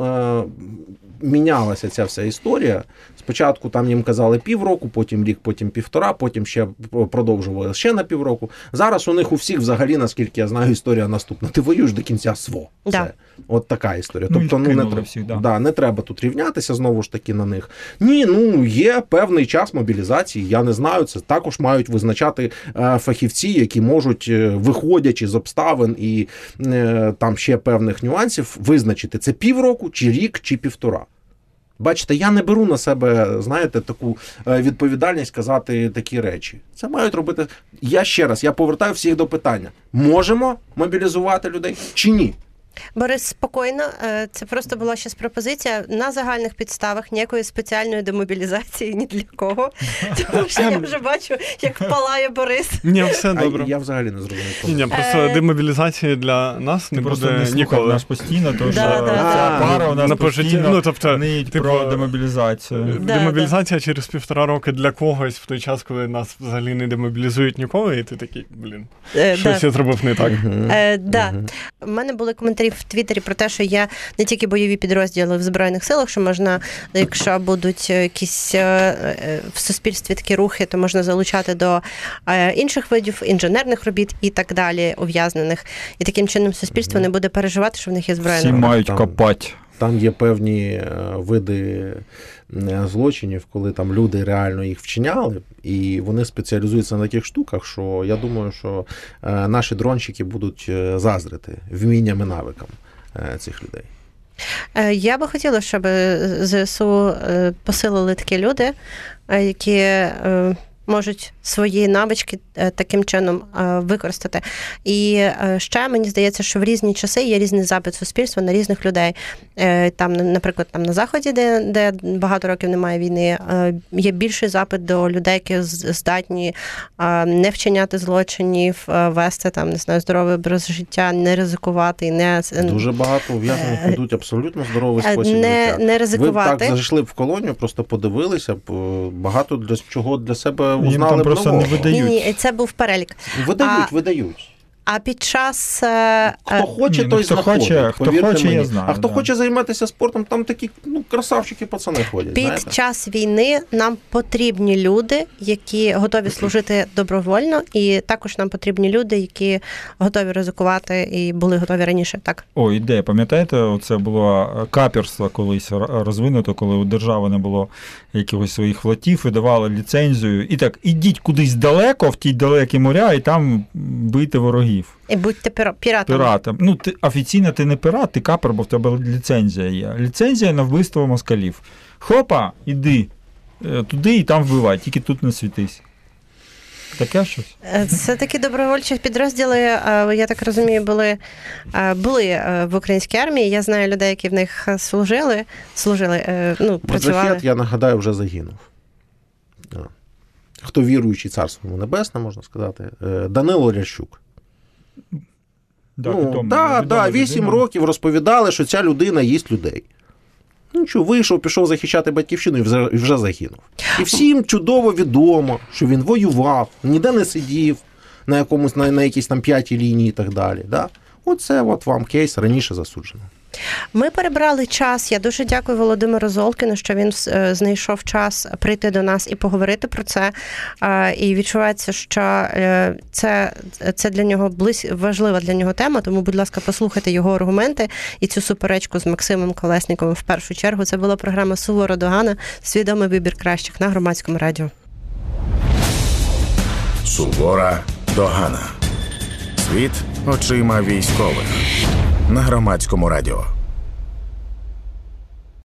мінялася ця вся історія. Спочатку там їм казали півроку, потім рік, потім півтора, потім ще продовжували ще на півроку. Зараз у них у всіх взагалі, наскільки я знаю, історія наступна. Ти воюєш до кінця СВО. Да. Це, от така історія. Ну, тобто, ну, не, треба, всіх, да. да, не треба тут рівнятися знову ж таки на них. Ні, ну є певний час мобілізації. Я не знаю. Це також мають визначати е, фахівці, які можуть, е, виходячи з обставин і е, там ще певних нюансів, визначити це півроку, чи рік, чи півтора. Бачите, я не беру на себе, знаєте, таку е, відповідальність казати такі речі. Це мають робити. Я ще раз я повертаю всіх до питання: можемо мобілізувати людей чи ні? Борис, спокійно, е, це просто була щось пропозиція на загальних підставах ніякої спеціальної демобілізації ні для кого. Тому що я вже бачу, як палає Борис. Ні, все добре. А я взагалі не зрозумів. Ні, просто Е, демобілізації для нас не просто буде ніколи. нас постійно, тому що ця пара у нас постійно ну, тобто, типу, про демобілізацію. Демобілізація через півтора роки для когось в той час, коли нас взагалі не демобілізують ніколи, і ти такий, блін, Е, щось я зробив не так. У мене були коментарі в Твіттері про те, що є не тільки бойові підрозділи в Збройних силах, що можна, якщо будуть е, якісь е, е, в суспільстві такі рухи, то можна залучати до інших видів інженерних робіт і так далі, ув'язнених. І таким чином суспільство не буде переживати, що в них є Всі мають копати. Там є певні види злочинів, коли там люди реально їх вчиняли, і вони спеціалізуються на таких штуках, що я думаю, що е, наші дронщики будуть е, заздрити вмінням і навикам е, цих людей. Я би хотіла, щоб ЗСУ посилили такі люди, які можуть свої навички е, таким чином е, використати. І е, ще мені здається, що в різні часи є різний запит суспільства на різних людей. Там, наприклад, там на заході, де, де багато років немає війни, є більший запит до людей, які здатні не вчиняти злочинів, вести там не знаю, здоровий образ життя, не ризикувати, і не Дуже багато ув'язнених Е, ведуть абсолютно здоровий спосіб не- життя. не Ви ризикувати. так зайшли в колонію, просто подивилися багато для чого для себе Їм там просто нового. не видають. Ні, ні, це був перелік. Видають, А- видають. А під час е, Хто е, хоче, Ні, ну, той хто знаходить. хоче- хто хоче, я знаю, А хто да. хоче займатися спортом, там такі ну, красавчики пацани ходять. під знаєте? час війни нам потрібні люди, які готові служити добровольно, і також нам потрібні люди, які готові ризикувати і були готові раніше. Так О, ідея, пам'ятаєте, це було е, каперство колись розвинуто, коли у держави не було якихось своїх флотів, видавали ліцензію. І так, ідіть кудись далеко, в ті далекі моря, і там бийте ворогів. І будьте піра- піратами. Піратам. Ну, ти офіційно ти не пірат, ти капер, бо в тебе ліцензія є. Ліцензія на вбивство москалів. Хопа, іди е, туди і там вбивай, тільки тут не світись. Таке щось? Це такі добровольчі підрозділи. е, Я так розумію, були, е, були в українській армії. Я знаю людей, які в них служили, служили, ну працювали. Я нагадаю, вже загинув. Хто віруючий царство небесне, можна сказати. Данило Лящук. Да, ну, відома- да, відома да, 8 людина. років розповідали, що ця людина їсть людей. Ну що, вийшов, пішов захищати батьківщину і вже, і вже загинув. І всім чудово відомо, що він воював, ніде не сидів на якомусь на, на якійсь там п'ятій лінії і так далі. Да? Оце от вам кейс раніше засуджено. Ми перебрали час. Я дуже дякую Володимиру Золкіну, що він е, знайшов час прийти до нас і поговорити про це. Е, І відчувається, що е, це, це для нього близь, важлива для нього тема. Тому, будь ласка, послухайте його аргументи і цю суперечку з Максимом Колесником в першу чергу. Це була програма Суворо Догана, свідомий вибір кращих на громадському радіо. Сувора Догана. Світ очима військових на громадському радіо.